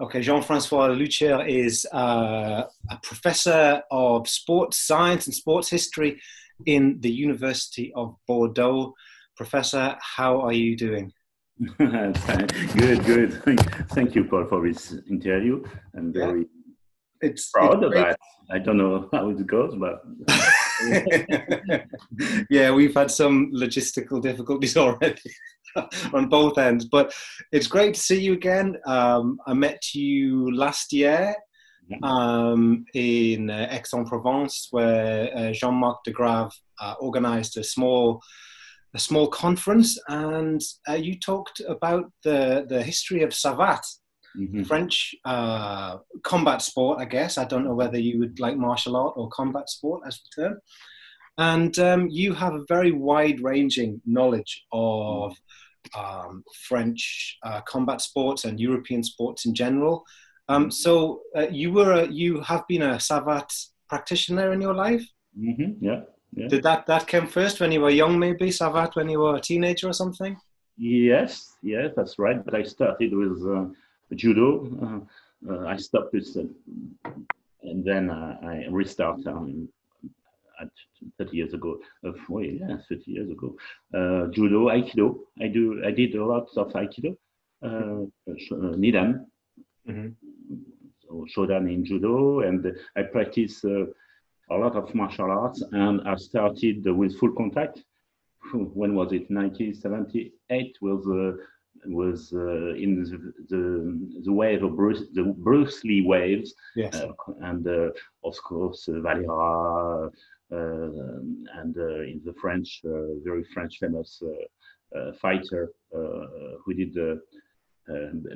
Okay, Jean-Francois Loudcher is uh, a professor of sports science and sports history in the University of Bordeaux. Professor, how are you doing? good, good. Thank you, Paul, for this interview. I'm very yeah. it's, proud it's of that. I don't know how it goes, but. yeah, we've had some logistical difficulties already on both ends, but it's great to see you again. Um, I met you last year um, in uh, Aix-en-Provence, where uh, Jean-Marc de Grave uh, organized a small a small conference, and uh, you talked about the the history of savate, mm-hmm. French uh, combat sport. I guess I don't know whether you would like martial art or combat sport as the term. And um, you have a very wide-ranging knowledge of um, French uh, combat sports and European sports in general. Um, so uh, you were a, you have been a savate practitioner in your life. Mm-hmm. Yeah. Yeah. Did that that came first when you were young, maybe savate when you were a teenager or something? Yes, yes, that's right. But I started with uh, judo. Uh, uh, I stopped with, uh, and then uh, I restarted um, at 30 years ago. Uh, wait, yeah, 30 years ago. judo, aikido. I do. I did a lot of aikido. Uh, Nidan. Mm-hmm. So Shodan in judo, and I practice a lot of martial arts, and I started with full contact. When was it? 1978 was uh, was uh, in the, the, the wave of Bruce, the Bruce Lee waves, yes. Uh, and uh, of course uh, Valera, uh, and in the French, very French famous fighter who did a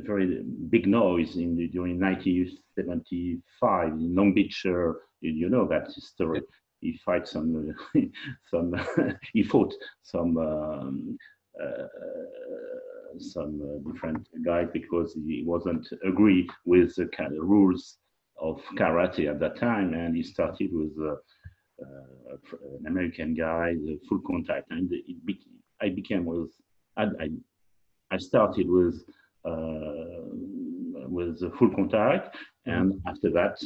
very big noise in the, during 1975 in Long Beach you know that story. He fight some, some, he fought some, um, uh, some uh, different guy because he wasn't agree with the kind of rules of karate at that time, and he started with uh, uh an American guy, the full contact, and it be, I became with, I, I started with uh, with full contact, and after that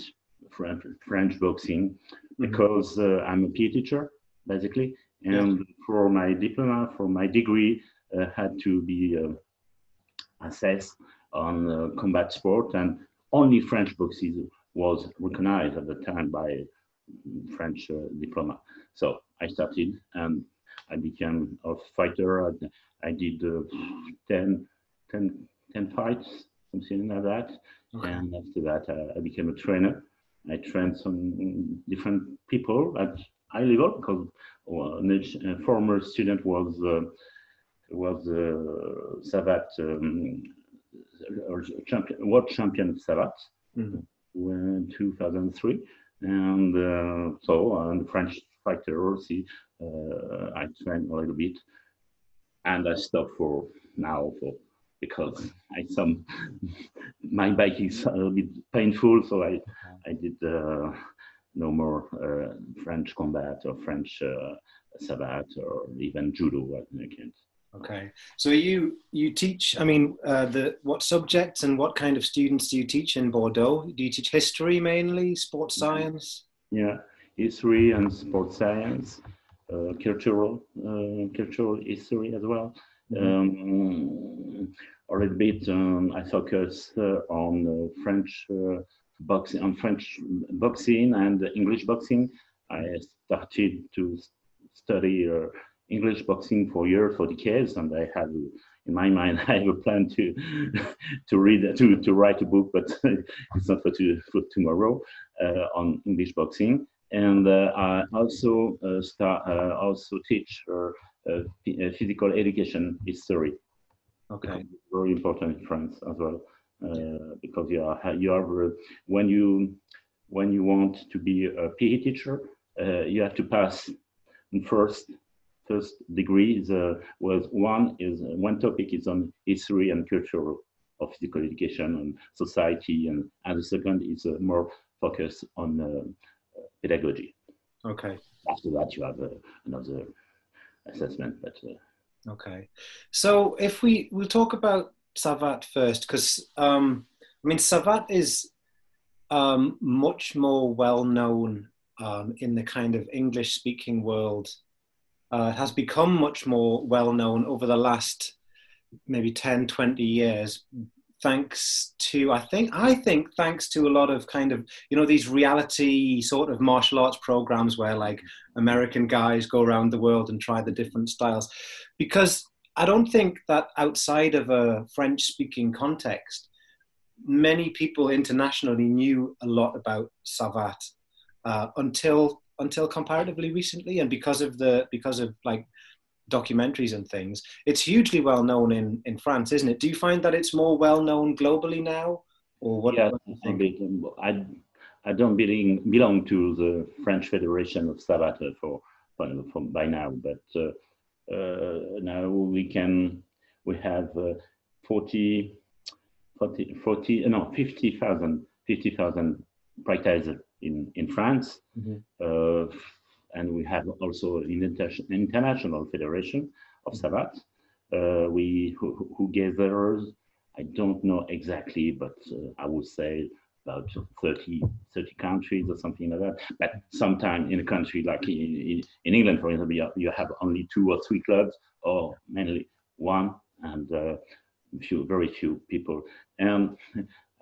French, French boxing mm-hmm. because uh, I'm a PE teacher basically, and for my diploma, for my degree, had to be uh, assessed on uh, combat sport, and only French boxing was recognized at the time by French uh, diploma. So I started and I became a fighter. I, I did uh, 10, 10, 10 fights, something like that. Okay. And after that, I became a trainer I trained some different people at high level because a former student was uh, was uh, savate um, champion, world champion of savate mm-hmm. in 2003, and uh, so and French fighter. See, uh, I trained a little bit, and I stopped for now for because I some my bike is a little bit painful, so I I did uh, no more uh, French combat or French uh, savate or even judo. I can't. Okay, so you you teach. I mean, uh, the what subjects and what kind of students do you teach in Bordeaux? Do you teach history mainly, sports mm-hmm. science? Yeah, history and sports science, uh, cultural uh, cultural history as well. Mm-hmm. Um, a little bit, um, I focus uh, on uh, French uh, boxing, on French boxing and English boxing. I started to study English boxing for years, for decades, and I have in my mind I have a plan to to read to to write a book, but it's not for, to, for tomorrow uh, on English boxing. And uh, I also uh, start also teach uh, uh, physical education history. Okay. Very important in France as well, uh, because you are you are when you when you want to be a PE teacher, you have to pass first first degree is uh, was one is uh, one topic is on history and culture of physical education and society and and the second is uh, more focused on pedagogy okay after that you have another assessment. But uh, okay, so if we we'll talk about Savate first, because um, I mean, Savate is um, much more well known um, in the kind of English speaking world. Uh, has become much more well known over the last maybe 10, 20 years thanks to I think I think thanks to a lot of kind of you know these reality sort of martial arts programs where like American guys go around the world and try the different styles. Because I don't think that outside of a French speaking context many people internationally knew a lot about Savate uh, until until comparatively recently and because of the because of like documentaries and things. It's hugely well known in, in France, isn't it? Do you find that it's more well known globally now, or what? Yeah, I, I don't belong, belong to the French Federation of Savate for, for, for by now, but uh, uh, now we can we have uh, 40, 40, 40 uh, no 50,000 50,000 practitioners in in France. Mm-hmm uh, and we have also an inter international federation of mm-hmm. Uh, we who, who, gathers, I don't know exactly, but uh, I would say about 30, 30 countries or something like that. But sometimes in a country like in, in England, for example, you, you, have only two or three clubs, or mainly one, and uh, few, very few people. And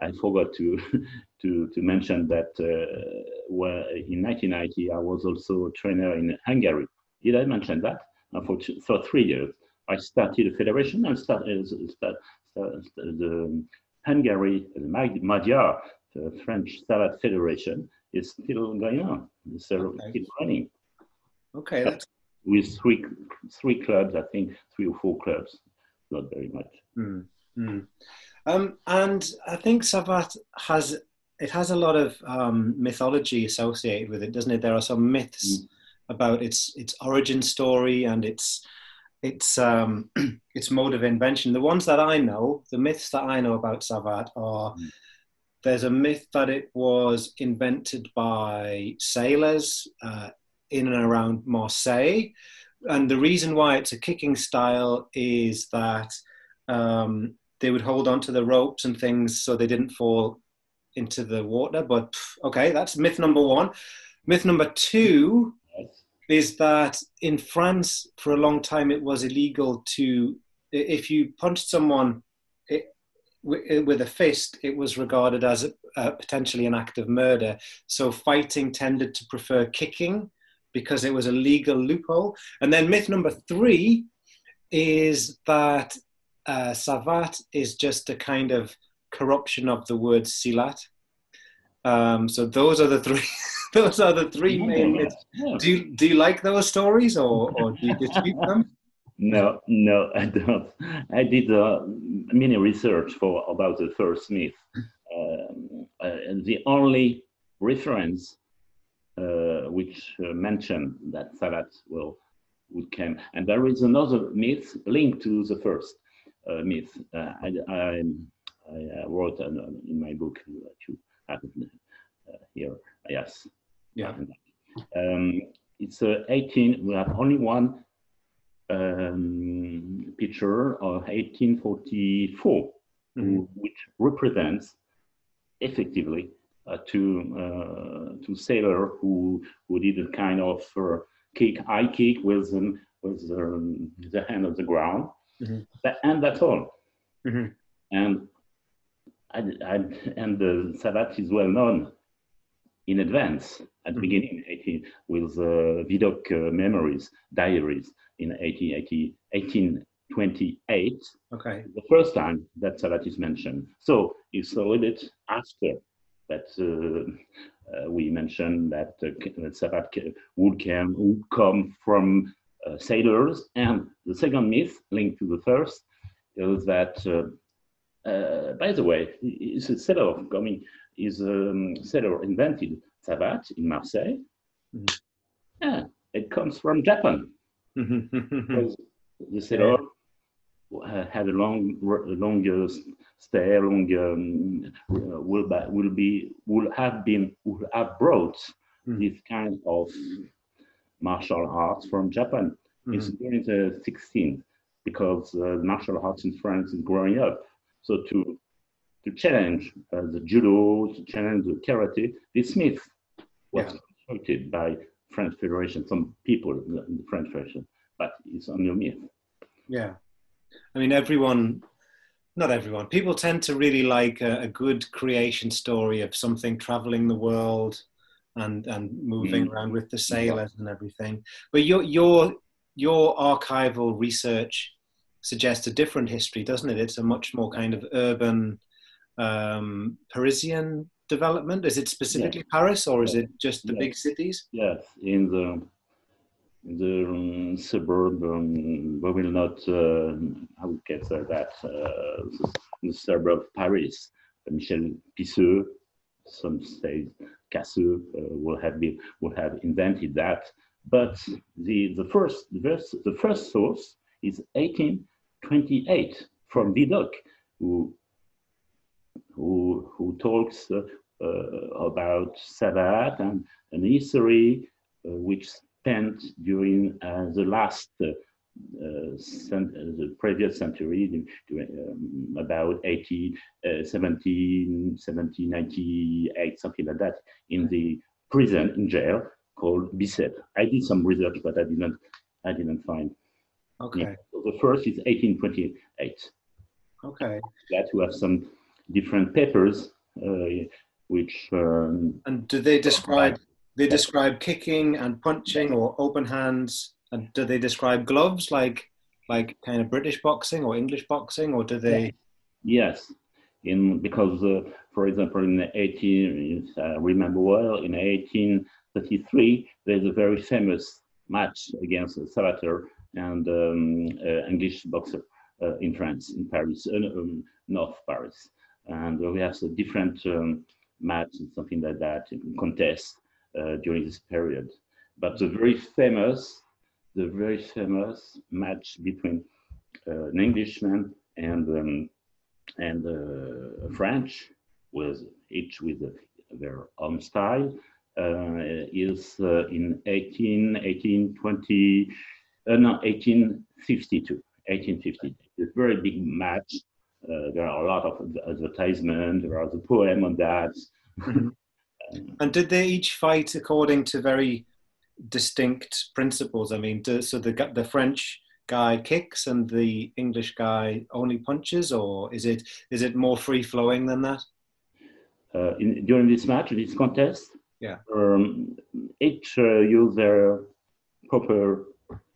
I forgot to to, to mention that uh, in 1990 I was also a trainer in Hungary. Did I mention that? Uh, for for three years, I started a federation and started start, start, the Hungary, the Magyar, the French Savate Federation is still going on. It's uh, okay. keep running. Okay, that's with three three clubs, I think three or four clubs, not very much. Mm, mm. Um, and I think Savate has it has a lot of um, mythology associated with it, doesn't it? There are some myths mm. about its its origin story and its its um, its mode of invention. The ones that I know, the myths that I know about Savate are. Mm. There's a myth that it was invented by sailors uh, in and around Marseille. And the reason why it's a kicking style is that um, they would hold on to the ropes and things so they didn't fall into the water. But okay, that's myth number one. Myth number two is that in France, for a long time, it was illegal to, if you punched someone it, with a fist, it was regarded as a, potentially an act of murder. So fighting tended to prefer kicking because it was a legal loophole. And then myth number three is that uh, Savate is just a kind of corruption of the word silat. Um, so those are the three. those are the three main. Myths. Do you, do you like those stories, or, or do you dispute them? No, no, I don't. I did uh, many research for about the first myth. Um, uh, the only reference uh, which uh, mentioned that Savate will would come, and there is another myth linked to the first myth. Uh, I, I, I, wrote in my book to have here. Yes. Yeah. Um, it's 18. We have only one um, picture of 1844, mm-hmm. which represents effectively uh, two uh, two sailor who who did a kind of uh, kick, high kick with um, with um, the hand on the ground, mm-hmm. and that's all. Mm-hmm. And I, I, and the Savate is well known in advance at the mm-hmm. beginning 18, with uh, Vidocq uh, memories, diaries in 1880, 1828. Okay. The first time that Savate is mentioned. So it's a little bit after that uh, uh we mentioned that uh, Savate would come, would come from uh, sailors. And the second myth linked to the first is that, uh, uh, by the way, it's a seller coming, is a um, seller invented Savate in Marseille. Mm -hmm. Yeah, it comes from Japan. because the seller had a long, longer stay, long um, will, will be, will have been, will have brought mm -hmm. this kind of martial arts from Japan. Mm-hmm. It's during the 16th because uh, martial arts in France is growing up. So to to challenge uh, the judo, to challenge the karate. This myth was Yeah. constructed by French Federation, some people in the, French Federation, but it's only a myth. Yeah. I mean, everyone, not everyone, people tend to really like a, a good creation story of something traveling the world and, and moving Mm. around with the sailors and everything. But your, your, your archival research suggests a different history, doesn't it? It's a much more kind of urban, um, Parisian development. Is it specifically Paris or is it just the Yeah. big cities? Yes, in the in the um, suburb, um, we will not, uh, how we can say that, uh, the suburb of Paris. Michel Pisseux, some say Casseux, uh, will have been will have invented that. But the the first the first, source is 1828 from Vidocq, who who who talks uh, uh, about Savate and an history which spent during the last uh, cent- the previous century, um, about 80, uh, 17, 1798, something like that, in the prison in jail called Bicêtre. I did some research, but I didn't, I didn't find. Okay. Yeah. So the first is 1828 Okay. that we have some different papers uh, which um, And do they describe they describe kicking and punching or open hands? And do they describe gloves like like kind of British boxing or English boxing, or do they? yes. In because uh, for example in the 18 if I remember well in 1833 there's a very famous match against Salvatore and um, uh, English boxer uh, in France in Paris uh, um, North Paris. And we have a different um, match and something like that contest uh, during this period. But the very famous the very famous match between uh, an Englishman and um, and uh, French, with each with their own style, uh, is uh, in 18, 1820, uh, no, 1852. 1850. It's a very big match. There are a lot of advertisement. There are the poem on that. and did they each fight according to very distinct principles? I mean, do, so the the French guy kicks and the English guy only punches, or is it is it more free flowing than that? uh, in, during this match, this contest, Yeah. um, each uh, use their proper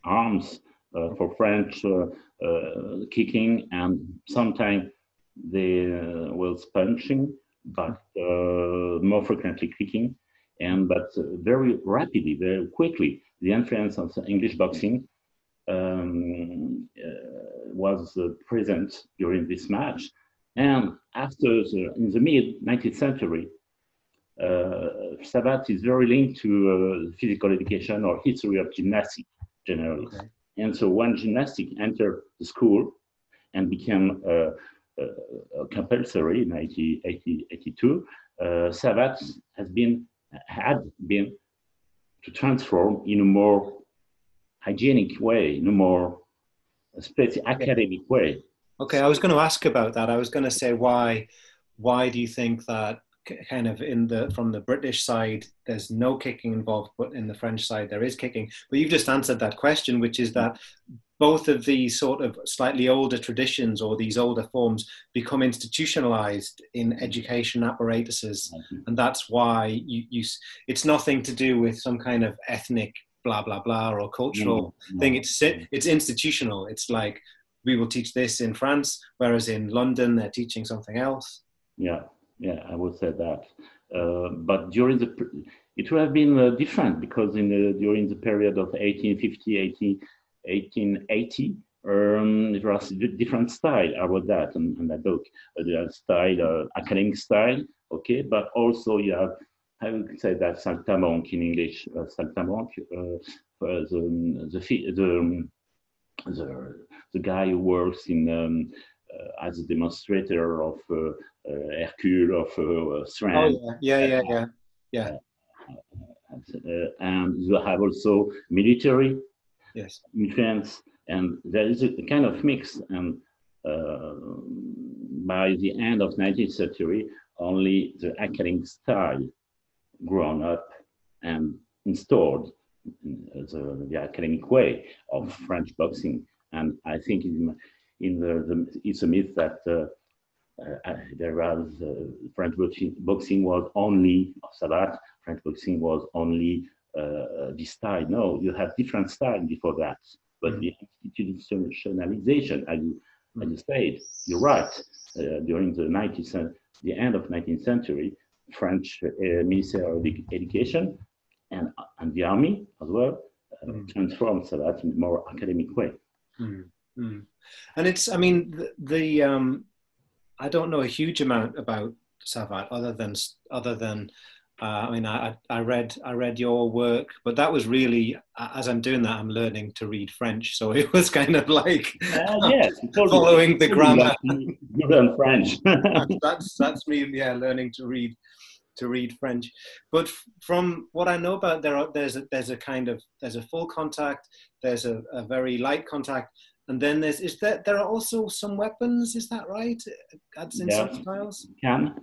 arms uh, for French uh, uh, kicking, and sometimes they uh, was punching, but uh, more frequently kicking, and but uh, very rapidly, very quickly, the influence of English boxing um, uh, was uh, present during this match. And after the, in the mid 19th century, uh, Savate is very linked to uh, physical education or history of gymnastics generally. Okay. And so when gymnastics entered the school and became uh, uh, compulsory in 1982, uh, Savate has been had been to transform in a more hygienic way, in a more uh, specific academic way. Okay, I was going to ask about that. I was going to say why why do you think that kind of in the from the British side there's no kicking involved, but in the French side there is kicking. But you've just answered that question, which is that both of these sort of slightly older traditions or these older forms become institutionalized in education apparatuses, and that's why you, you it's nothing to do with some kind of ethnic blah blah blah or cultural No, thing. It's it's institutional. It's like we will teach this in France, whereas in London they're teaching something else. Yeah, yeah, I would say that. Uh, but during the, it would have been uh, different because in the, during the period of 1850, 18, 1880, um, there was a different style. Wrote that in, in that book. Uh, are style, uh, academic style, okay, but also you have, I would say that saltimbanque in English, uh, saltimbanque, uh, uh, the, the, the, the, the guy who works in um, uh, as a demonstrator of Hercule of uh, strength. Oh yeah, yeah, yeah, yeah. Uh, and you have also military Yes. influence, and there is a kind of mix. And uh, by the end of 19th century, only the academic style grown up and installed the, the academic way of French boxing. And I think in, in the, the it's a myth that uh, uh, there was uh, French boxing was only Savate. French boxing was only uh, this style. No, you have different styles before that. But mm. the institutionalization, as you, mm. as you said, you're right. Uh, during the 19th, the end of 19th century, French uh, Ministry of Education and, and the army as well uh, mm. transformed Savate in a more academic way. Mm. Mm. And it's, I mean, the, the um, I don't know a huge amount about Savate other than other than uh, I mean, I, I read I read your work, but that was really as I'm doing that, I'm learning to read French. So it was kind of like uh, yes, following the grammar. You learn French. that's that's me, yeah, learning to read to read French. But from what I know about there, are, there's a, there's a kind of there's a full contact, there's a, a very light contact, and then there's is there there are also some weapons. Is that right? Adds in yeah. some styles. Can.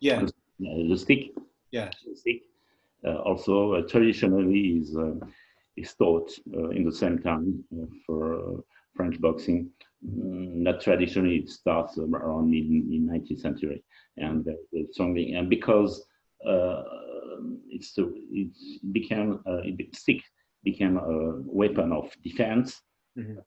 Yeah. The stick. Yeah. The stick. Uh, also, uh, traditionally is uh, is taught uh, in the same time uh, for uh, French boxing. Mm, not traditionally, it starts around mid, mid 19th century, and something and because it's it became it stick became a weapon of defense. Mm-hmm.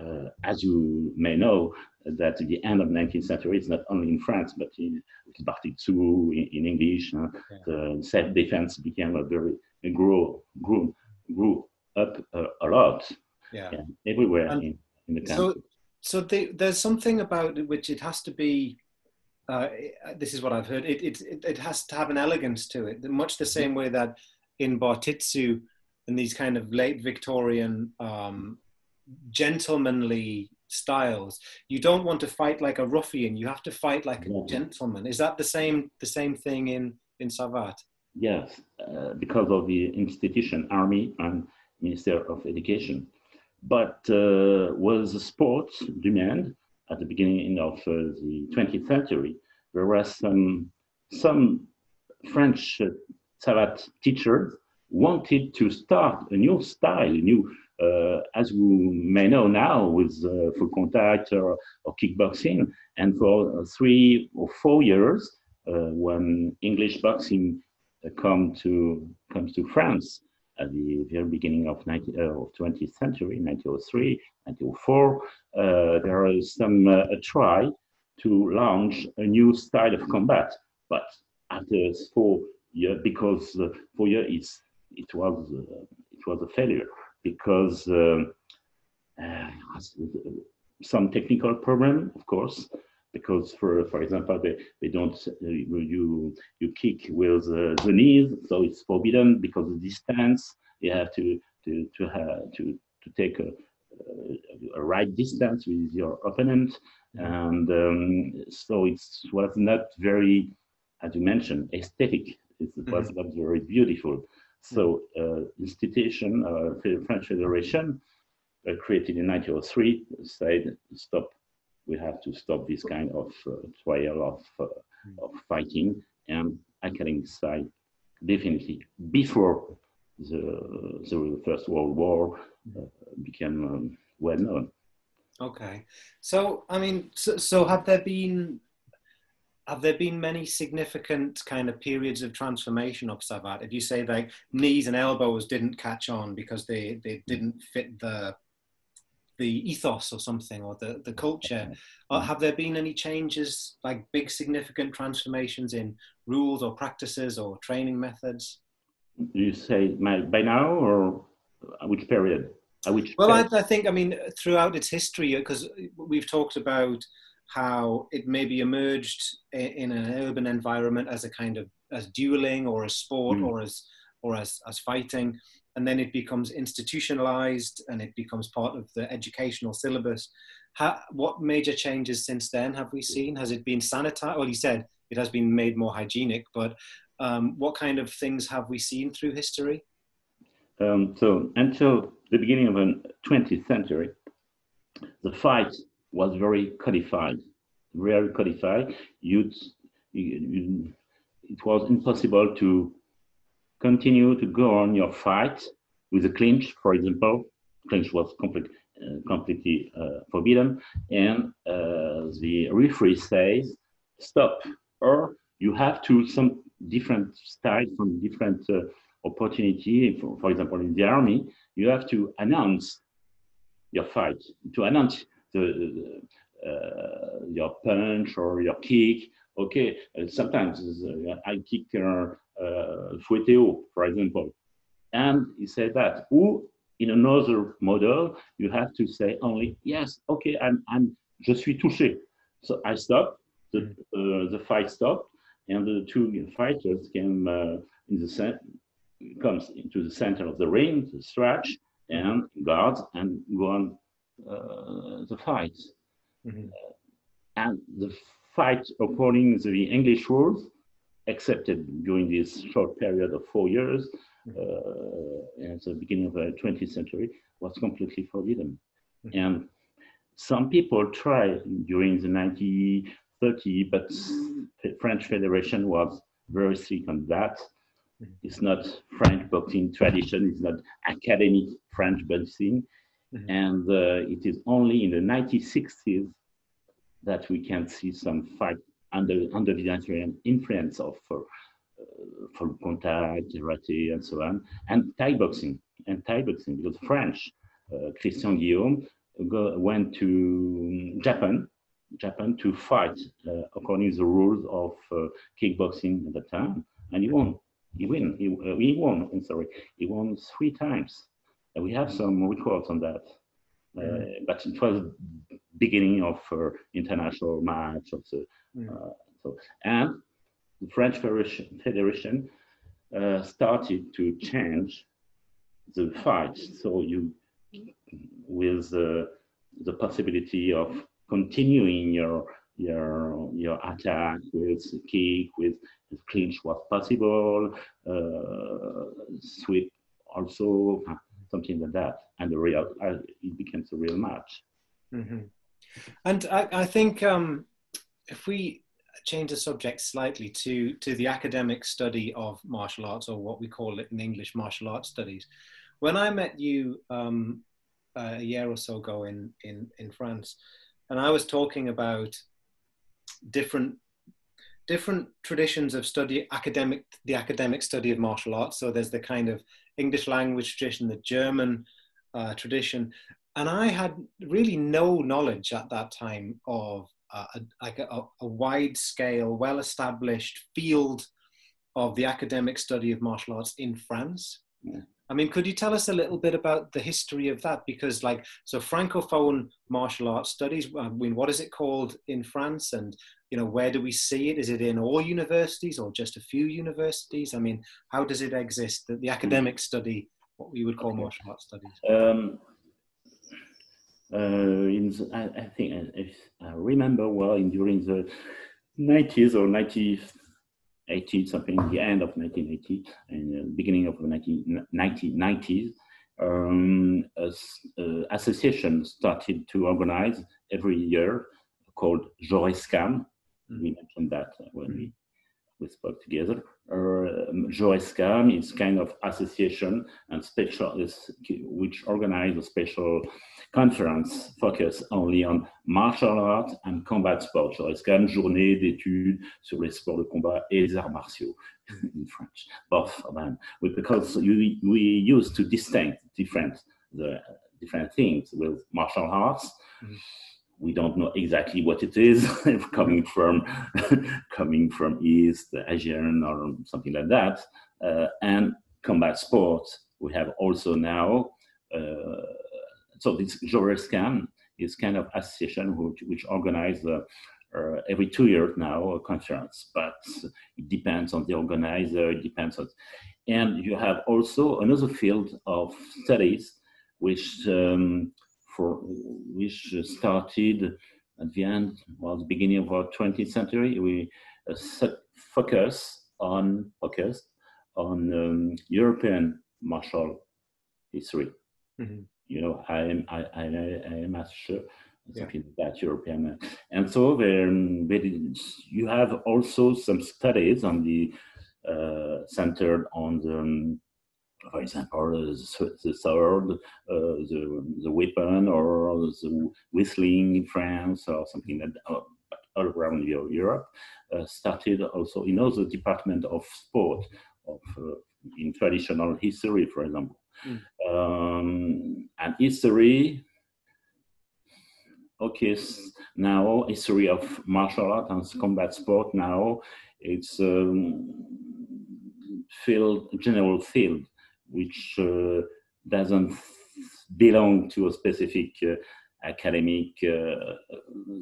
Uh, as you may know, that at the end of 19th century, it's not only in France, but in Bartik in, in English, uh, yeah. the self-defense became a very, grew, grew, grew up uh, a lot yeah. yeah everywhere in, in, the country. So, so they, there's something about which it has to be, uh, this is what I've heard, it, it, it, has to have an elegance to it, much the same way that in Bartitsu, in these kind of late Victorian um, gentlemanly styles. You don't want to fight like a ruffian. You have to fight like a gentleman. Is that the same the same thing in in Savate? Yes, uh, because of the institution, army and Minister of Education. But uh, was sports demand at the beginning of uh, the 20th century? There were some some French uh, Savate teachers wanted to start a new style, a new as you may know now with uh, full contact or, or, kickboxing. And for three or four years, uh, when English boxing come to comes to France at the very beginning of, 19, of 20th century, 1903, 1904, there was some a try to launch a new style of combat. But after four years, because uh, four years it was uh, it was a failure because um, uh, some technical problem, of course, because for for example they, they don't uh, you you kick with uh, the knees so it's forbidden because of distance. You have to to to have to to take a, a right distance with your opponent. And um, so it was not very as you mentioned aesthetic. It was mm-hmm. not very beautiful so uh, institution, uh, French Federation, uh, created in 1903, said stop. We have to stop this kind of uh, trial of uh, of fighting and academic side definitely before the the First World War uh, became um, well known. Okay, so I mean, so, so have there been have there been many significant kind of periods of transformation of Savate? If you say like knees and elbows didn't catch on because they, they didn't fit the the ethos or something or the, the culture, or have there been any changes, like big significant transformations in rules or practices or training methods? You say by now or which period? Which well, period? I, I think, I mean, throughout its history, because we've talked about how it maybe emerged in an urban environment as a kind of as dueling or as sport mm. or as or as, as fighting and then it becomes institutionalized and it becomes part of the educational syllabus. How, what major changes since then have we seen? Has it been sanitized? Well you said it has been made more hygienic but um, what kind of things have we seen through history? Um, so until the beginning of the 20th century the fight was very codified. very codified, you'd, you, it was impossible to continue to go on your fight with a clinch, for example. Clinch was complete, uh, completely uh, forbidden, and uh, the referee says, stop, or you have to some different style, some different uh, opportunity. For, for example, in the army, you have to announce your fight, to announce the, uh, your punch or your kick. Okay, uh, sometimes uh, I kick uh, uh, Fouetteo, for example. And he said that. Or in another model, you have to say only, yes, okay, I'm, I'm, je suis touché. So I stop, the, mm. uh, the fight stopped, and the two fighters came uh, in the center, comes into the center of the ring, to stretch, and guards, and go on the fight. Mm-hmm. and the fight, according to the English rules, accepted during this short period of four years mm-hmm. uh, at the beginning of the 20th century, was completely forbidden. Mm-hmm. And some people tried during the 1930s, but the French Federation was very strict on that. Mm-hmm. It's not French boxing tradition, it's not academic French boxing. Mm-hmm. And uh, it is only in the 1960s that we can see some fight under, under the influence of uh, full contact, and so on, and Thai boxing, and Thai boxing, because French, uh, Christian Guillaume go, went to Japan, Japan to fight uh, according to the rules of uh, kickboxing at the time, and he won. He won. He, uh, he won. I'm sorry. He won three times. And we have some records on that. Mm. but it was beginning of uh, international match of the mm. so and the French Federation, Federation uh, started to change the fight. So you, with uh, the possibility of continuing your your your attack with kick, with clinch was possible, uh, sweep also something like that, and the real uh, it becomes a real match. Mm-hmm. And I, I think um, if we change the subject slightly to to the academic study of martial arts, or what we call it in English, martial arts studies. When I met you um, a year or so ago in, in in France, and I was talking about different different traditions of study academic the academic study of martial arts so there's the kind of english language tradition the german uh, tradition and i had really no knowledge at that time of uh, a, like a, a wide scale well established field of the academic study of martial arts in france yeah. I mean, could you tell us a little bit about the history of that? Because, like, so francophone martial arts studies. I mean, what is it called in France, and you know, where do we see it? Is it in all universities or just a few universities? I mean, how does it exist? The, the academic study, what we would call okay. martial arts studies. Um, uh, in the, I, I, think if I remember well, in during the 90s or 90s 80 something, the end of 1980 and beginning of the 1990s, um, a, uh, association started to organize every year called Jorescam. Mm. We mentioned that when we, we spoke together. Uh, Jorescam is kind of association and special which organize a special conference focused only on martial arts and combat sports. Quand journée d'études sur les sports de combat et les arts martiaux in French, both of them. Because we, we used to distinct different the different things with martial arts. Mm-hmm. We don't know exactly what it is coming from coming from East Asian or something like that. Uh, and combat sports, we have also now uh, so this Jorescam is kind of association which, which organize uh, uh, every two years now a conference, but it depends on the organizer, it depends on, and you have also another field of studies which um, for which started at the end, well, the beginning of our 20th century, we uh, focus on focus on um, European martial history. Mm-hmm you know, I am, I, I, I am as sure something yeah. that European. And so there, you have also some studies on the uh, centered on the, um, for example, the, the sword, uh, the, the weapon, or the whistling in France, or something that uh, all around Europe. Uh, started also in other department of sport, of uh, in traditional history, for example. Mm. Um, and history okay, now history of martial art and combat sport now it's um, field general field which uh, doesn't belong to a specific uh, academic uh,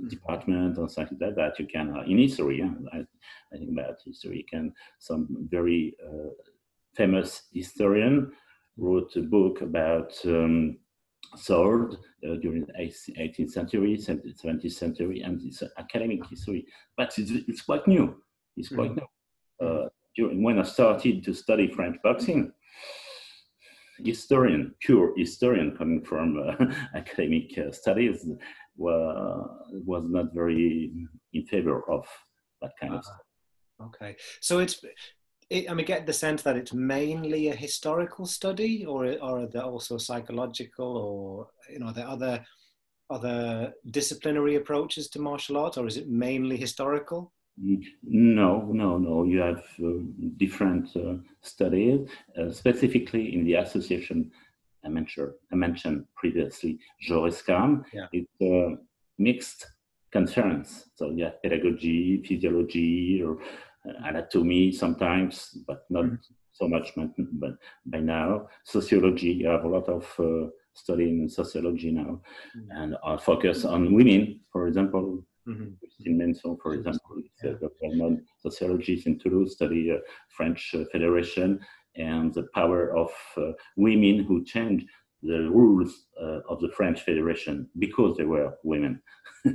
department or something like that. You can uh, in history. Yeah, I, I, think about history. You can some very uh, famous historian wrote a book about. Um, sword uh, during the 18th century, 17th century, and it's academic history. But it's, it's quite new. It's quite mm-hmm. new. Uh, during, when I started to study French boxing, historian, pure historian coming from uh, academic uh, studies, was not very in favor of that kind of uh-huh. stuff. Okay, so it's it, I mean, get the sense that it's mainly a historical study, or or are there also psychological, or you know, the other other disciplinary approaches to martial arts, or is it mainly historical? No, no, no. You have uh, different uh, studies, uh, specifically in the association I mentioned, I mentioned previously, JORESCAM. Yeah. It's a mixed concerns. So you have pedagogy, physiology, or anatomy sometimes, but not mm-hmm. so much but by now. Sociology, you have a lot of uh, studying sociology now, mm-hmm. and our focus on women, for example. Mm-hmm. Christine Mennesson, for example, is a well-known sociologist in Toulouse, study uh, French uh, Federation and the power of uh, women who changed the rules uh, of the French Federation because they were women. yeah.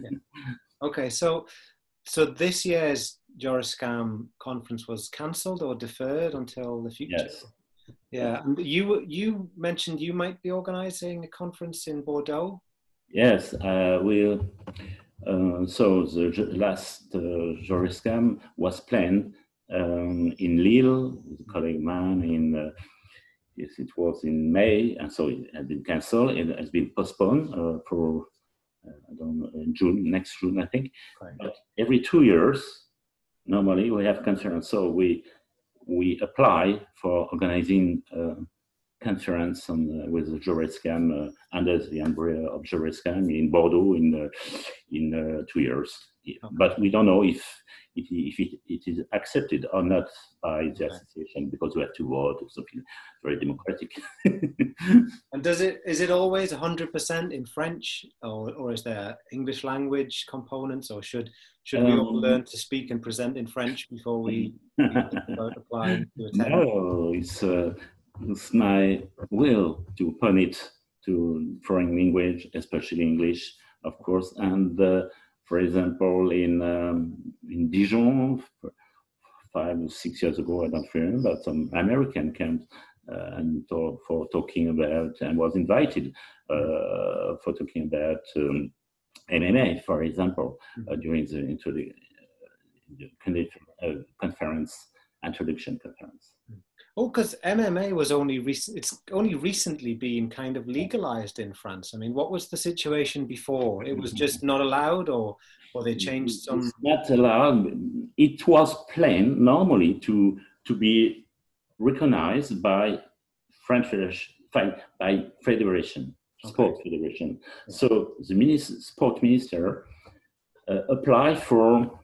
Okay, so so this year's JORESCAM conference was cancelled or deferred until the future. Yes. Yeah, and you you mentioned you might be organising a conference in Bordeaux. Yes, uh, we. Uh, so the last uh, JORESCAM was planned um, in Lille with a colleague man in. Uh, yes, it was in May, and so it had been cancelled. It has been postponed uh, for uh, I don't know, in June, next June, I think. Right. But every two years, normally we have concerns, So we we apply for organizing a conference on, uh, with JORESCAM uh, under the umbrella of JORESCAM in Bordeaux in uh, in uh, two years. Okay. But we don't know if it, if it, it is accepted or not by the association because we have to vote or something very democratic. and does it is it always 100% in French or, or is there English language components or should should we all um, learn to speak and present in French before we apply to attend? No, it's, uh, it's my will to permit to foreign language, especially English, of course, and uh, for example, in um, in Dijon, five or six years ago, I don't remember, but some American came uh, and talk, for talking about and was invited uh, for talking about um, MMA, for example, uh, mm-hmm. during the, into the, the uh, conference introduction conference. Oh, because MMA was only recent. It's only recently been kind of legalized in France. I mean, what was the situation before? It was just not allowed, or or they changed some. It's not allowed. It was planned normally to to be recognized by French Federation, by Federation, okay. Sport Federation. So the minister, sport minister uh, applied for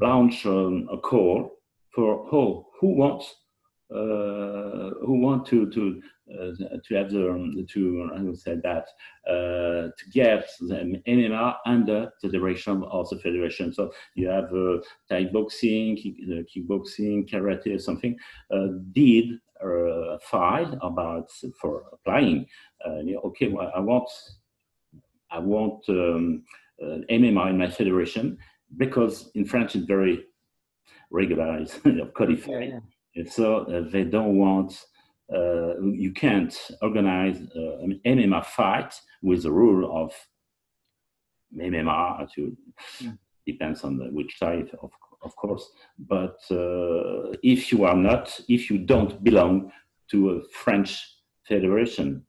launch um, a call for who who wants uh, who want to to uh, to have the um, to I would say that uh, to get the MMA under the direction of the federation. So you have uh, Thai boxing, uh, kickboxing, karate, or something. Did file about for applying. okay, well, I want I want um, MMA in my federation because in France it's very regularized, codified. Yeah, yeah and so uh, they don't want, uh, you can't organize uh, an MMA fight with the rule of MMA. To mm. depends on the, which side, of of course. But uh, if you are not, if you don't belong to a French federation,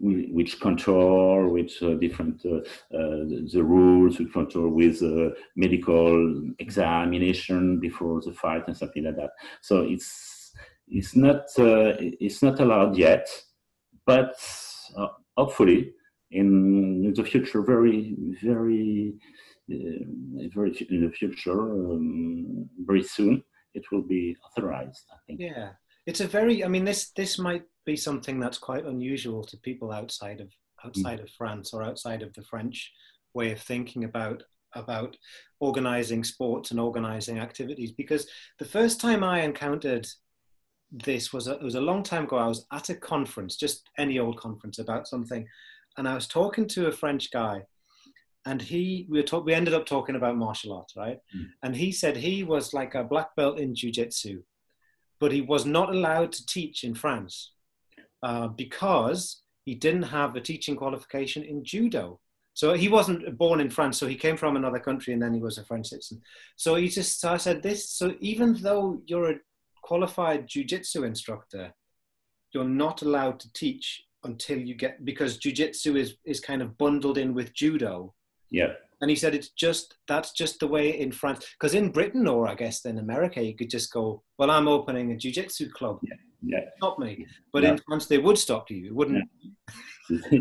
which control, which uh, different uh, uh, the rules, which control with uh, medical examination before the fight and something like that. So it's it's not uh, it's not allowed yet, but uh, hopefully in the future, very very very in the future, um, very soon, it will be authorized. I think. Yeah, it's a very. I mean, this this might be something that's quite unusual to people outside of outside mm. of France or outside of the French way of thinking about about organizing sports and organizing activities because the first time I encountered this was a, it was a long time ago. I was at a conference, just any old conference about something, and I was talking to a French guy, and he we were talk, we ended up talking about martial arts, right? Mm. And he said he was like a black belt in jujitsu, but he was not allowed to teach in France uh, because he didn't have a teaching qualification in judo. So he wasn't born in France, so he came from another country and then he was a French citizen. So he just, so I said this, so even though you're a qualified jujitsu instructor, you're not allowed to teach until you get, because jujitsu is, is kind of bundled in with judo. Yeah. And he said it's just that's just the way in France. Because in Britain or I guess in America, you could just go, well, I'm opening a jiu-jitsu club. Yeah. Yeah. Stop me. But yeah. in France, they would stop you. Wouldn't. Yeah.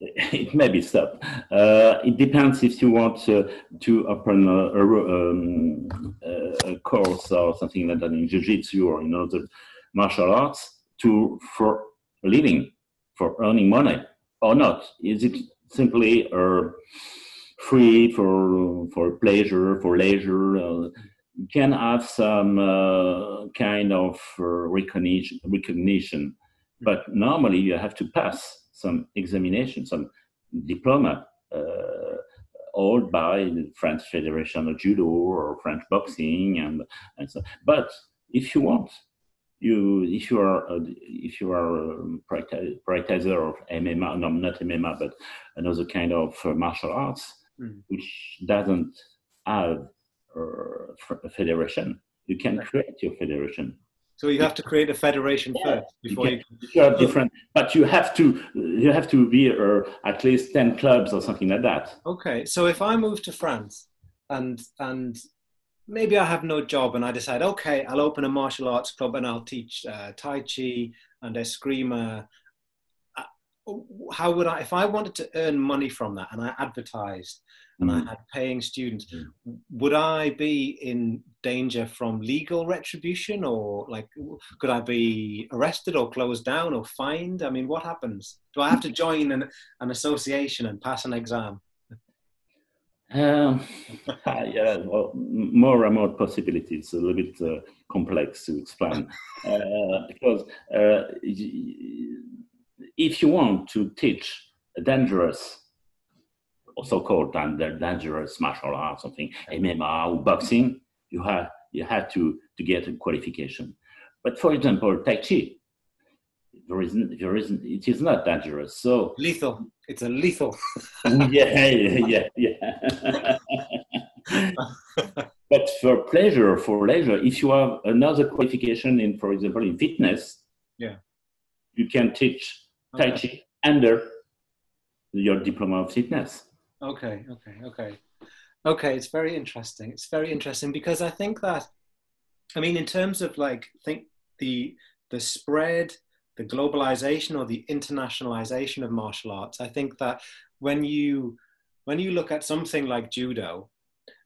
it may be stopped. Uh, it depends if you want uh, to open a, a, um, a, course or something like that in jiu-jitsu or in other martial arts to for living, for earning money or not. Is it simply a free for for pleasure, for leisure. Can have some uh, kind of uh, recognition, recognition, but normally you have to pass some examination, some diploma, uh, all by the French Federation of Judo or French boxing, and and so. But if you want, you if you are uh, if you are a practitioner of MMA, no, not MMA, but another kind of uh, martial arts, mm. which doesn't have federation. You can create your federation. So you have to create a federation yeah. first before you, can, you, can... different, but you have to you have to be uh, at least ten clubs or something like that. Okay, so if I move to France and and maybe I have no job and I decide, okay, I'll open a martial arts club and I'll teach uh, Tai Chi and Eskrima how would I, if I wanted to earn money from that and I advertised and. I had paying students, would I be in danger from legal retribution or like, could I be arrested or closed down or fined? I mean, what happens? Do I have to join an, an association and pass an exam? Um, yeah, well, more remote possibilities, a little bit uh, complex to explain uh, because uh, if you want to teach a dangerous, so-called dangerous martial art, something MMA or boxing, you have you have to to get a qualification. But for example, Tai Chi, there isn't there isn't it is not dangerous. So lethal. It's a lethal. yeah, yeah, yeah. but for pleasure, for leisure, if you have another qualification in, for example, in fitness, yeah, you can teach Tai Chi under your diploma of fitness. Okay, okay, okay. Okay, it's very interesting. It's very interesting because I think that, I mean, in terms of like, think the the spread, the globalization or the internationalization of martial arts. I think that when you when you look at something like judo,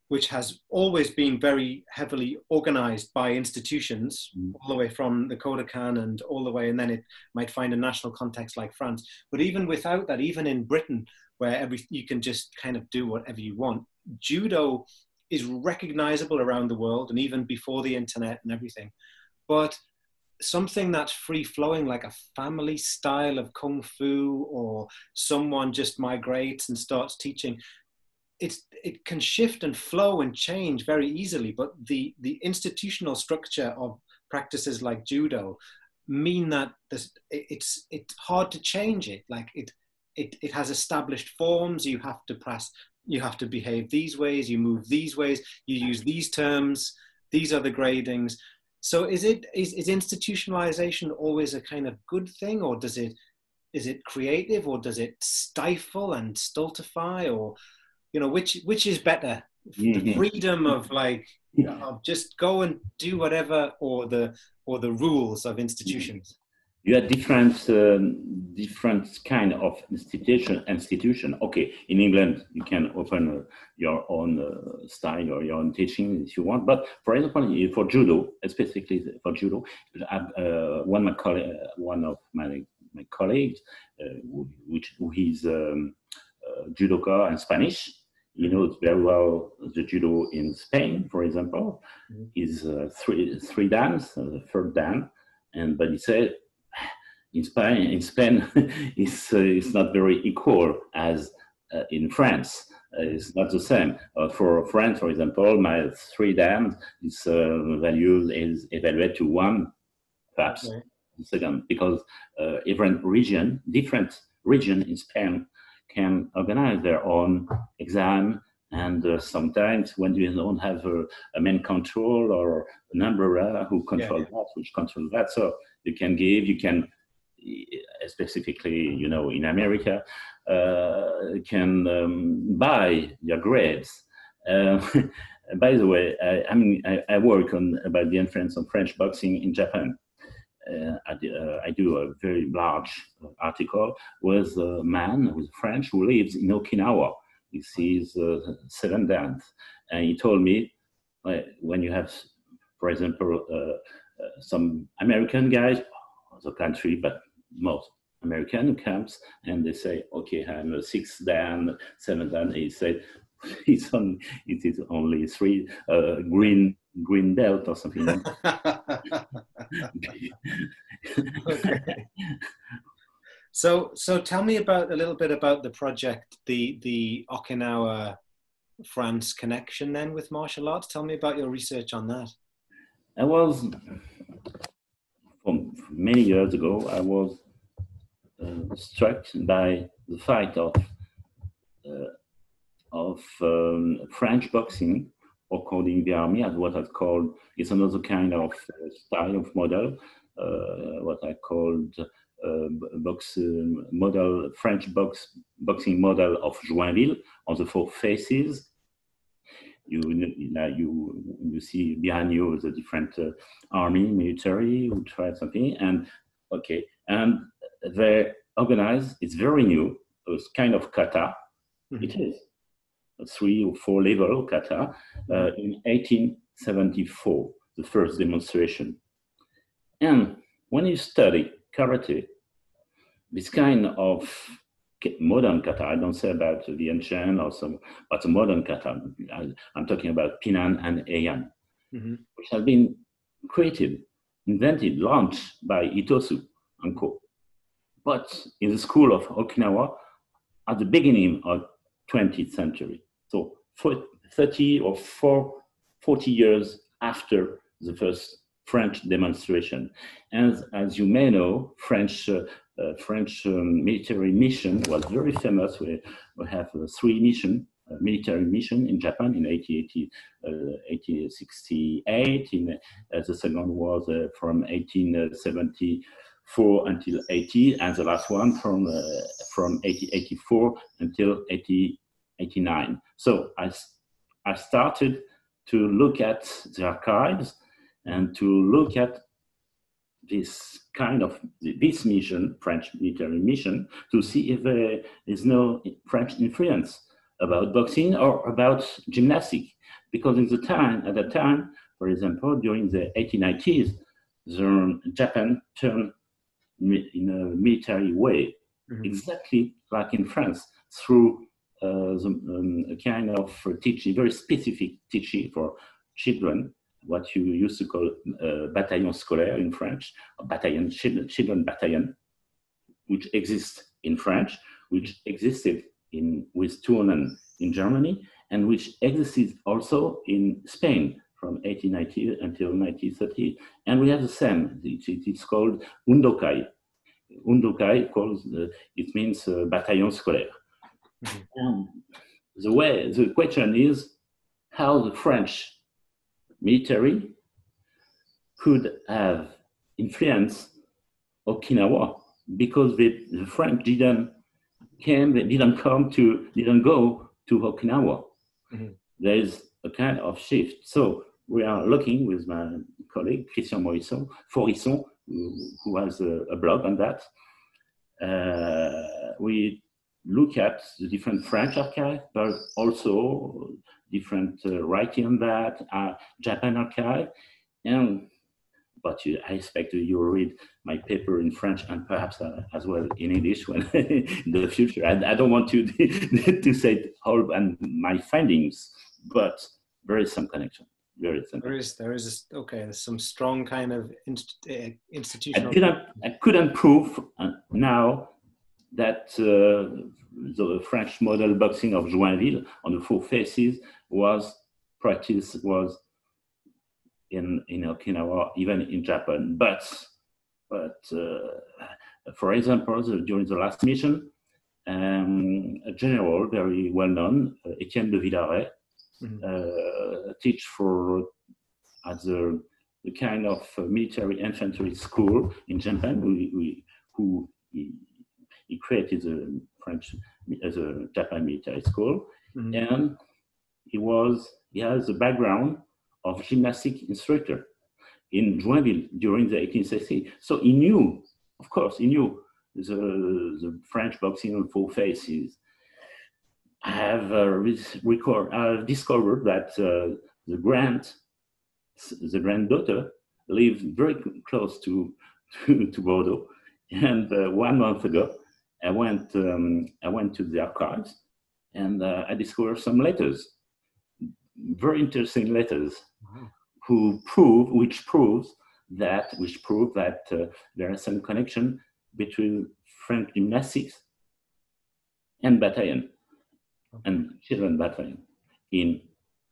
which has always been very heavily organized by institutions, mm. all the way from the Kodokan and all the way, and then it might find a national context like France. But even without that, even in Britain, where every, you can just kind of do whatever you want, judo is recognizable around the world and even before the internet and everything. But something that's free flowing, like a family style of kung fu, or someone just migrates and starts teaching, it's it can shift and flow and change very easily. But the the institutional structure of practices like judo mean that it's it's hard to change it. Like it it, it has established forms. You have to press, you have to behave these ways, you move these ways, you use these terms, these are the gradings. So is it is, is institutionalization always a kind of good thing or does it is it creative or does it stifle and stultify or you know which which is better mm-hmm. the freedom of like of just go and do whatever or the or the rules of institutions you have different um, different kind of institution institution. Okay in england you can open uh, your own uh, style or your own teaching if you want. But for example for judo specifically for judo uh, one of my one of my my colleagues uh, which who is um, uh, judoka and spanish he knows very well the judo in spain for example. Mm-hmm. is uh, three three dans the third dan and but he said in Spain, in Spain it's, uh, it's not very equal as uh, in France. Uh, it's not the same. Uh, for France, for example, my three dans, its uh, value is evaluated to one, perhaps okay. second, because uh, different region, different region in Spain can organize their own exam and uh, sometimes when you don't have a, a main control or an umbrella who control yeah. that, which control that, so you can give, you can specifically, you know, in America, uh, can um, buy your grades. Uh, by the way, I, I mean, I, I, work on about the influence of French boxing in Japan. Uh, I, uh, I, do a very large article with a man who's French who lives in Okinawa. Sees uh, seven dance, and he told me when you have, for example, uh, some American guys, the country, but most American camps, and they say, okay, I'm a six dan, seven dan. He said, it's on, it is only three uh, green green belt or something. okay. So, so tell me about a little bit about the project, the the Okinawa France connection, then with martial arts. Tell me about your research on that. I was many years ago, I was uh, struck by the fight of uh, of um, French boxing, according to the army, as what I called it's another kind of uh, style of model, uh, what I called uh, box model French box boxing model of Joinville on the four faces you you know, you you see behind you the different uh, army, military who try something, and okay, and they organize. It's very new. It's kind of kata. Mm-hmm. It is a three or four level kata uh, in 1874, the first demonstration. And when you study karate, this kind of modern kata. I don't say about the ancient or some, but the modern kata. I, am talking about Pinan and Heian, mm-hmm. which have been created, invented, launched by Itosu and Co. But in the school of Okinawa at the beginning of 20th century. So 30 or 40 years after the first French demonstration. And as you may know, French uh, uh, French um, military mission was very famous. We, we have uh, three mission, uh, military mission in Japan in 1868. In, the second was from 1874 until 80, and the last one from from 1884 until 1889. So I, I started to look at the archives and to look at this kind of this mission, French military mission, to see if there is no French influence about boxing or about gymnastics. Because in the time, at that time, for example, during the 1890s, the Japan turned in a military way, mm-hmm. exactly like in France, through uh, the, um, a kind of teaching, very specific teaching for children what you used to call uh, bataillon scolaire in French, battalion, children, children battalion, which exists in French, which existed in with Turnen in Germany, and which existed also in Spain from 1890 until 1930. And we have the same, it's called Undokai. Undokai calls uh, it means uh, bataillon scolaire. Mm-hmm. the way the question is how the French military could have influenced Okinawa because the, the French didn't came didn't come to didn't go to Okinawa. Mm-hmm. There is a kind of shift. So we are looking with my colleague Christian Morisson, Forisson, who, who has a, a, blog on that. Uh, we look at the different French archive, but also different uh, writing on that, uh, Japan archive, and but you, I expect you will read my paper in French and perhaps uh, as well in English when in the future. I, I don't want to to say all and my findings, but there is some connection. There is some. There is there is a, okay. There's some strong kind of inst, uh, institutional. I couldn't, I couldn't prove uh, now that uh, the French model boxing of Joinville on the four faces was practiced was in in Okinawa, even in Japan. But but uh, for example, during the last mission, um, a general very well known, uh, Etienne de Villaret, mm-hmm. uh, teach for at the, the kind of military infantry school in Japan, we, we, who he, he created the French as a Japan military school, mm-hmm. and he was he has a background of gymnastic instructor in Joinville during the 18th century. So he knew, of course, he knew the, the French boxing on four faces. I have uh, record, uh, discovered that uh, the grand, the granddaughter lived very close to, to, to Bordeaux. And uh, one month ago, I went, um, I went to the archives and uh, I discovered some letters, very interesting letters who prove, which proves that, which prove that uh, there is some connection between French gymnastics and battalion and children battalion in,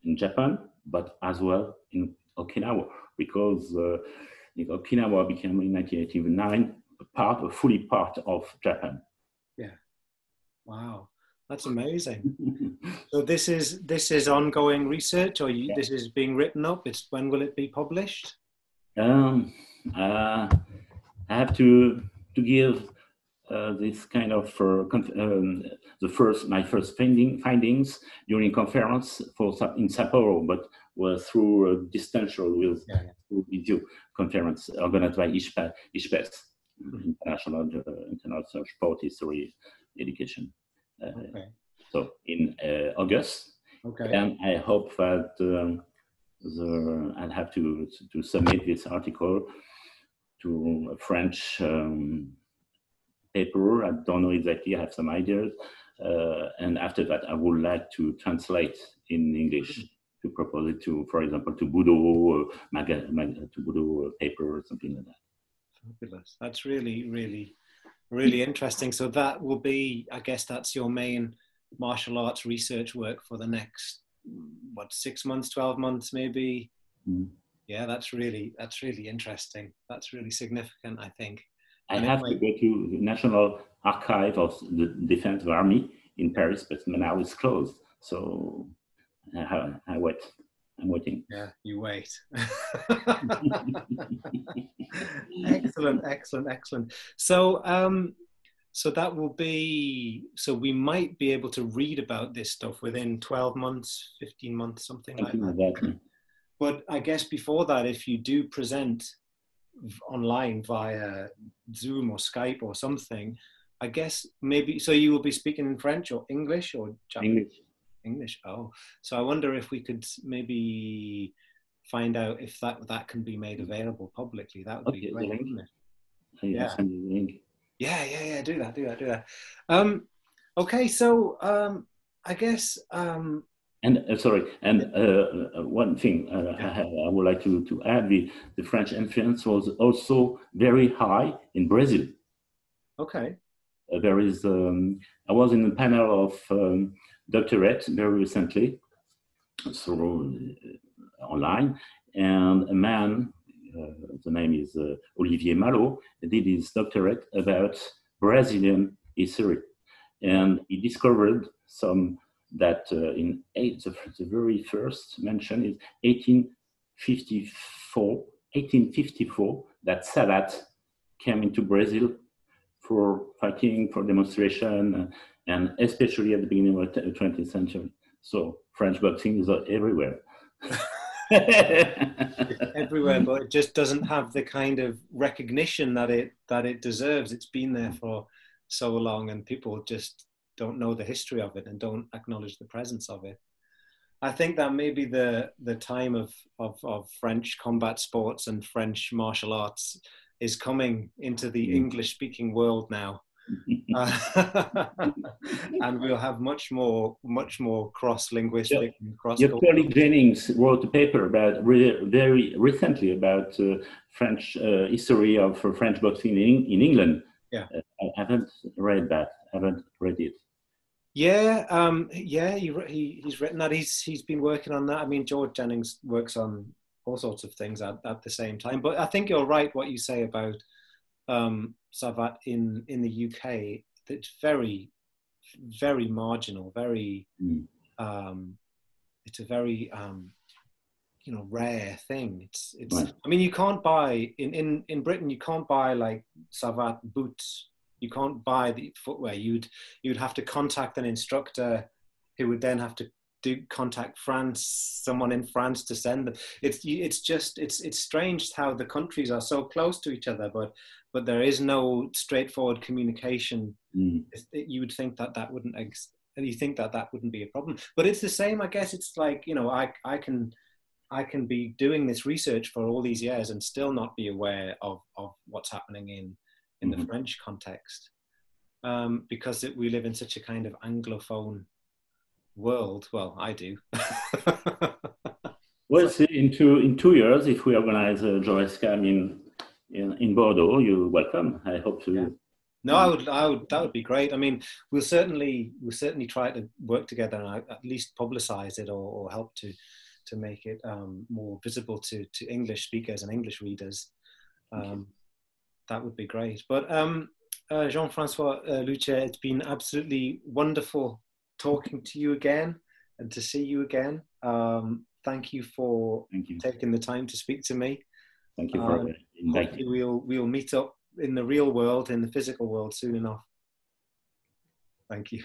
in Japan, but as well in Okinawa, because uh, Okinawa became in 1989 a part, a fully part of Japan. Wow. That's amazing. so this is this is ongoing research, or you, yeah. this is being written up. It's when will it be published? Um, uh, I have to to give uh, this kind of uh, um, the first my first finding, findings during conference for in Sapporo, but through a distancial with yeah, yeah. video conference organized by ISHPES mm-hmm. International uh, International Sport History Education. Okay. So in uh, August. Okay. And I hope that um, the, I'll have to, to submit this article to a French um, paper. I don't know exactly, I have some ideas. Uh, and after that, I would like to translate in English to propose it to, for example, to Budo, uh, to Budo paper or something like that. Fabulous. That's really, really really interesting. So that will be, I guess, that's your main martial arts research work for the next what six months, twelve months, maybe. Mm. Yeah, that's really that's really interesting. That's really significant, I think. I and have to go to the National Archive of the Defense Army in Paris, but now it's closed. So I, I wait. I'm waiting. Yeah, you wait. excellent, excellent, excellent. So, um, so that will be. So we might be able to read about this stuff within 12 months, 15 months, something, something like that. that. But I guess before that, if you do present online via Zoom or Skype or something, I guess maybe. So you will be speaking in French or English or Japanese. English. English. Oh, so I wonder if we could maybe find out if that that can be made available publicly. That would okay, be great, wouldn't it? Yeah. Yeah, yeah, yeah. Do that, do that, do that. Um, okay, so um, I guess. Um, and uh, sorry, and uh, uh one thing uh, I, I, would like to, to add: the, the French influence was also very high in Brazil. Okay. Uh, there is. Um, I was in a panel of um, doctorate very recently through uh, online, and a man, uh, the name is uh, Olivier Malo, did his doctorate about Brazilian history. And he discovered some that in eight, the, the, very first mention is 1854, 1854 that Savate came into Brazil for fighting, for demonstration, and especially at the beginning of the 20th century. So French boxing is everywhere. everywhere, but it just doesn't have the kind of recognition that it that it deserves. It's been there for so long, and people just don't know the history of it and don't acknowledge the presence of it. I think that maybe the the time of, of, of French combat sports and French martial arts is coming into the mm. English speaking world now. Uh, and we'll have much more, much more cross-linguistic yeah. cross. Your colleague Jennings wrote a paper about very recently about uh, French uh, history of French boxing in, in England. Yeah, uh, I haven't read that. I haven't read it. Yeah, um, yeah, he, he, he's written that. He's he's been working on that. I mean, George Jennings works on all sorts of things at, at the same time. But I think you're right what you say about um, Savate in in the UK. It's very very marginal, very mm. um, it's a very um, you know rare thing. It's it's. Right. I mean, you can't buy in in in Britain. You can't buy like Savate boots you can't buy the footwear. You'd you'd have to contact an instructor, who would then have to do contact France, someone in France to send them. It's it's just it's it's strange how the countries are so close to each other, but but there is no straightforward communication. Mm. You would think that that wouldn't ex- you think that that wouldn't be a problem, but it's the same. I guess it's like you know I I can. I can be doing this research for all these years and still not be aware of, of what's happening in in mm-hmm. the French context, um, because it, we live in such a kind of anglophone world. Well, I do. well, see, in two in two years, if we organize a Jorescam in, in in Bordeaux, you're welcome. I hope to. Yeah. No, I would, I would. That would be great. I mean, we'll certainly, we'll certainly try to work together and at least publicize it or, or help to, to make it um, more visible to to English speakers and English readers. Um, that would be great. But um, uh, Jean-Francois uh, Loudcher, it's been absolutely wonderful talking to you again and to see you again. Um, thank you for thank you. taking the time to speak to me. Thank you for um, inviting We'll, we'll meet up in the real world, in the physical world soon enough. Thank you.